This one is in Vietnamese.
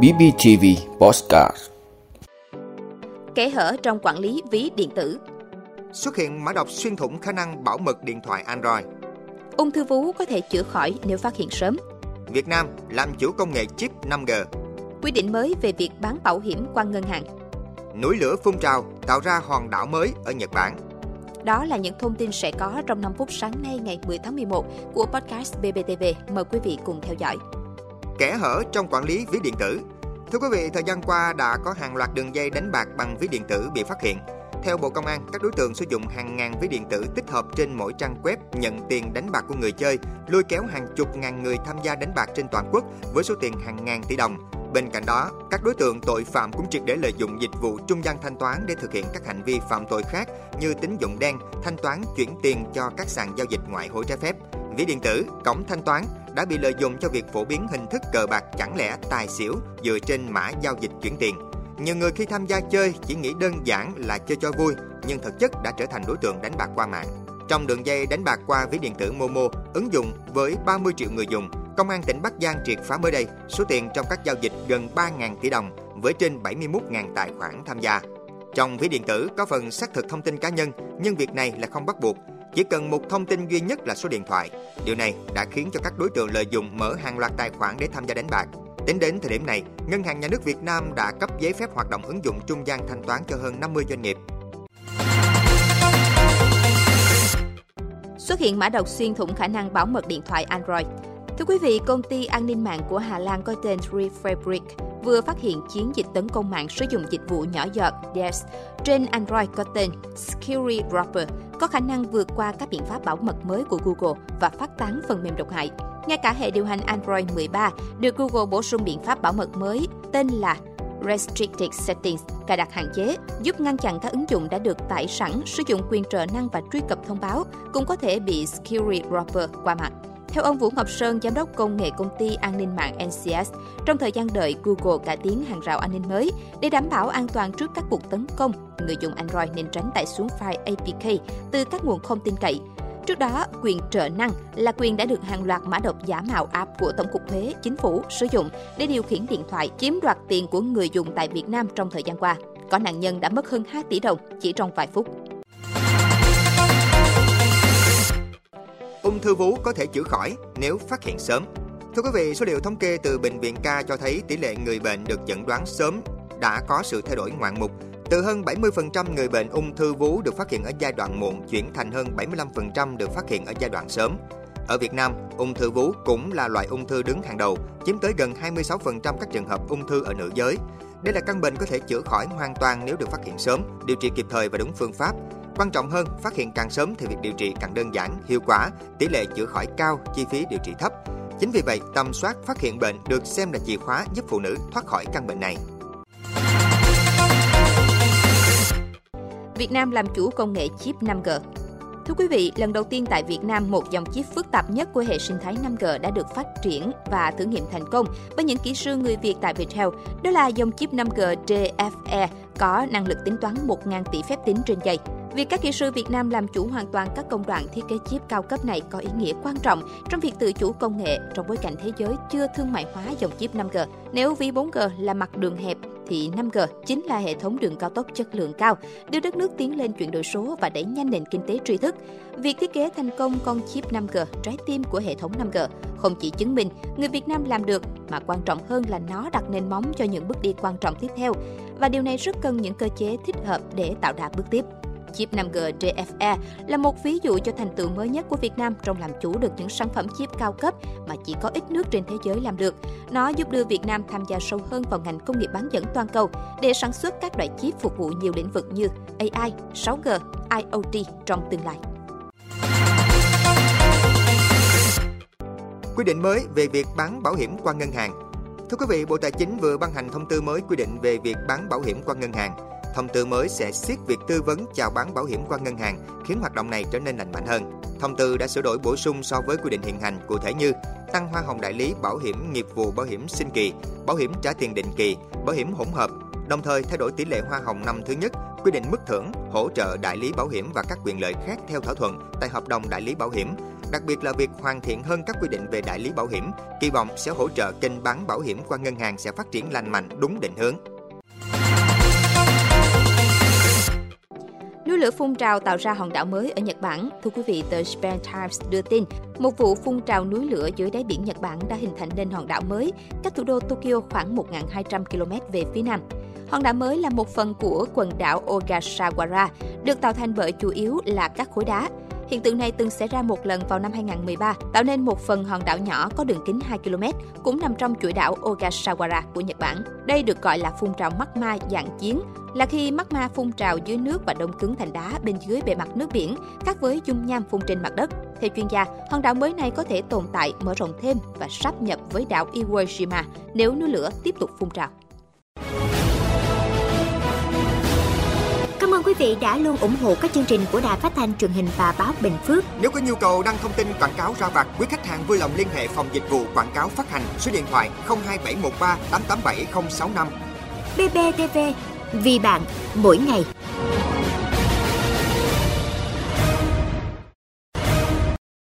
BBTV Postcard Kẻ hở trong quản lý ví điện tử Xuất hiện mã độc xuyên thủng khả năng bảo mật điện thoại Android. Ung thư vú có thể chữa khỏi nếu phát hiện sớm. Việt Nam làm chủ công nghệ chip 5G. Quy định mới về việc bán bảo hiểm qua ngân hàng. Núi lửa phun trào tạo ra hòn đảo mới ở Nhật Bản. Đó là những thông tin sẽ có trong 5 phút sáng nay ngày 10 tháng 11 của podcast BBTV. Mời quý vị cùng theo dõi. Kẻ hở trong quản lý ví điện tử. Thưa quý vị, thời gian qua đã có hàng loạt đường dây đánh bạc bằng ví điện tử bị phát hiện. Theo Bộ Công an, các đối tượng sử dụng hàng ngàn ví điện tử tích hợp trên mỗi trang web nhận tiền đánh bạc của người chơi, lôi kéo hàng chục ngàn người tham gia đánh bạc trên toàn quốc với số tiền hàng ngàn tỷ đồng. Bên cạnh đó, các đối tượng tội phạm cũng triệt để lợi dụng dịch vụ trung gian thanh toán để thực hiện các hành vi phạm tội khác như tín dụng đen, thanh toán chuyển tiền cho các sàn giao dịch ngoại hối trái phép. Ví điện tử, cổng thanh toán đã bị lợi dụng cho việc phổ biến hình thức cờ bạc chẳng lẽ tài xỉu dựa trên mã giao dịch chuyển tiền. Nhiều người khi tham gia chơi chỉ nghĩ đơn giản là chơi cho vui, nhưng thực chất đã trở thành đối tượng đánh bạc qua mạng. Trong đường dây đánh bạc qua ví điện tử Momo, ứng dụng với 30 triệu người dùng, Công an tỉnh Bắc Giang triệt phá mới đây số tiền trong các giao dịch gần 3.000 tỷ đồng với trên 71.000 tài khoản tham gia. Trong ví điện tử có phần xác thực thông tin cá nhân, nhưng việc này là không bắt buộc. Chỉ cần một thông tin duy nhất là số điện thoại. Điều này đã khiến cho các đối tượng lợi dụng mở hàng loạt tài khoản để tham gia đánh bạc. Tính đến thời điểm này, Ngân hàng Nhà nước Việt Nam đã cấp giấy phép hoạt động ứng dụng trung gian thanh toán cho hơn 50 doanh nghiệp. Xuất hiện mã độc xuyên thủng khả năng bảo mật điện thoại Android. Thưa quý vị, công ty an ninh mạng của Hà Lan có tên Refabric vừa phát hiện chiến dịch tấn công mạng sử dụng dịch vụ nhỏ giọt DES trên Android có tên Security Dropper, có khả năng vượt qua các biện pháp bảo mật mới của Google và phát tán phần mềm độc hại. Ngay cả hệ điều hành Android 13 được Google bổ sung biện pháp bảo mật mới tên là Restricted Settings cài đặt hạn chế, giúp ngăn chặn các ứng dụng đã được tải sẵn sử dụng quyền trợ năng và truy cập thông báo, cũng có thể bị Security Dropper qua mặt. Theo ông Vũ Ngọc Sơn, giám đốc công nghệ công ty an ninh mạng NCS, trong thời gian đợi Google cải tiến hàng rào an ninh mới để đảm bảo an toàn trước các cuộc tấn công, người dùng Android nên tránh tải xuống file APK từ các nguồn không tin cậy. Trước đó, quyền trợ năng là quyền đã được hàng loạt mã độc giả mạo app của Tổng cục Thuế, Chính phủ sử dụng để điều khiển điện thoại chiếm đoạt tiền của người dùng tại Việt Nam trong thời gian qua. Có nạn nhân đã mất hơn 2 tỷ đồng chỉ trong vài phút. Ung thư vú có thể chữa khỏi nếu phát hiện sớm. Thưa quý vị, số liệu thống kê từ Bệnh viện Ca cho thấy tỷ lệ người bệnh được chẩn đoán sớm đã có sự thay đổi ngoạn mục. Từ hơn 70% người bệnh ung thư vú được phát hiện ở giai đoạn muộn chuyển thành hơn 75% được phát hiện ở giai đoạn sớm. Ở Việt Nam, ung thư vú cũng là loại ung thư đứng hàng đầu, chiếm tới gần 26% các trường hợp ung thư ở nữ giới. Đây là căn bệnh có thể chữa khỏi hoàn toàn nếu được phát hiện sớm, điều trị kịp thời và đúng phương pháp. Quan trọng hơn, phát hiện càng sớm thì việc điều trị càng đơn giản, hiệu quả, tỷ lệ chữa khỏi cao, chi phí điều trị thấp. Chính vì vậy, tầm soát phát hiện bệnh được xem là chìa khóa giúp phụ nữ thoát khỏi căn bệnh này. Việt Nam làm chủ công nghệ chip 5G. Thưa quý vị, lần đầu tiên tại Việt Nam, một dòng chip phức tạp nhất của hệ sinh thái 5G đã được phát triển và thử nghiệm thành công bởi những kỹ sư người Việt tại Viettel. Đó là dòng chip 5G DFE có năng lực tính toán 1.000 tỷ phép tính trên giây. Việc các kỹ sư Việt Nam làm chủ hoàn toàn các công đoạn thiết kế chip cao cấp này có ý nghĩa quan trọng trong việc tự chủ công nghệ trong bối cảnh thế giới chưa thương mại hóa dòng chip 5G. Nếu ví 4G là mặt đường hẹp thì 5G chính là hệ thống đường cao tốc chất lượng cao, đưa đất nước tiến lên chuyển đổi số và đẩy nhanh nền kinh tế tri thức. Việc thiết kế thành công con chip 5G, trái tim của hệ thống 5G, không chỉ chứng minh người Việt Nam làm được, mà quan trọng hơn là nó đặt nền móng cho những bước đi quan trọng tiếp theo. Và điều này rất cần những cơ chế thích hợp để tạo đà bước tiếp. Chip 5G JFE là một ví dụ cho thành tựu mới nhất của Việt Nam trong làm chủ được những sản phẩm chip cao cấp mà chỉ có ít nước trên thế giới làm được. Nó giúp đưa Việt Nam tham gia sâu hơn vào ngành công nghiệp bán dẫn toàn cầu để sản xuất các loại chip phục vụ nhiều lĩnh vực như AI, 6G, IoT trong tương lai. Quy định mới về việc bán bảo hiểm qua ngân hàng Thưa quý vị, Bộ Tài chính vừa ban hành thông tư mới quy định về việc bán bảo hiểm qua ngân hàng. Thông tư mới sẽ siết việc tư vấn chào bán bảo hiểm qua ngân hàng, khiến hoạt động này trở nên lành mạnh hơn. Thông tư đã sửa đổi bổ sung so với quy định hiện hành, cụ thể như tăng hoa hồng đại lý bảo hiểm nghiệp vụ bảo hiểm sinh kỳ, bảo hiểm trả tiền định kỳ, bảo hiểm hỗn hợp, đồng thời thay đổi tỷ lệ hoa hồng năm thứ nhất, quy định mức thưởng, hỗ trợ đại lý bảo hiểm và các quyền lợi khác theo thỏa thuận tại hợp đồng đại lý bảo hiểm, đặc biệt là việc hoàn thiện hơn các quy định về đại lý bảo hiểm, kỳ vọng sẽ hỗ trợ kênh bán bảo hiểm qua ngân hàng sẽ phát triển lành mạnh đúng định hướng. Núi lửa phun trào tạo ra hòn đảo mới ở Nhật Bản. Thưa quý vị, tờ Japan Times đưa tin, một vụ phun trào núi lửa dưới đáy biển Nhật Bản đã hình thành nên hòn đảo mới, cách thủ đô Tokyo khoảng 1.200 km về phía nam. Hòn đảo mới là một phần của quần đảo Ogasawara, được tạo thành bởi chủ yếu là các khối đá. Hiện tượng này từng xảy ra một lần vào năm 2013, tạo nên một phần hòn đảo nhỏ có đường kính 2 km, cũng nằm trong chuỗi đảo Ogasawara của Nhật Bản. Đây được gọi là phun trào magma dạng chiến, là khi magma phun trào dưới nước và đông cứng thành đá bên dưới bề mặt nước biển, khác với dung nham phun trên mặt đất. Theo chuyên gia, hòn đảo mới này có thể tồn tại, mở rộng thêm và sáp nhập với đảo Iwo Jima nếu núi lửa tiếp tục phun trào. Cảm ơn quý vị đã luôn ủng hộ các chương trình của Đài Phát thanh truyền hình và báo Bình Phước. Nếu có nhu cầu đăng thông tin quảng cáo ra vặt, quý khách hàng vui lòng liên hệ phòng dịch vụ quảng cáo phát hành số điện thoại 02713 887065. BBTV, vì bạn, mỗi ngày.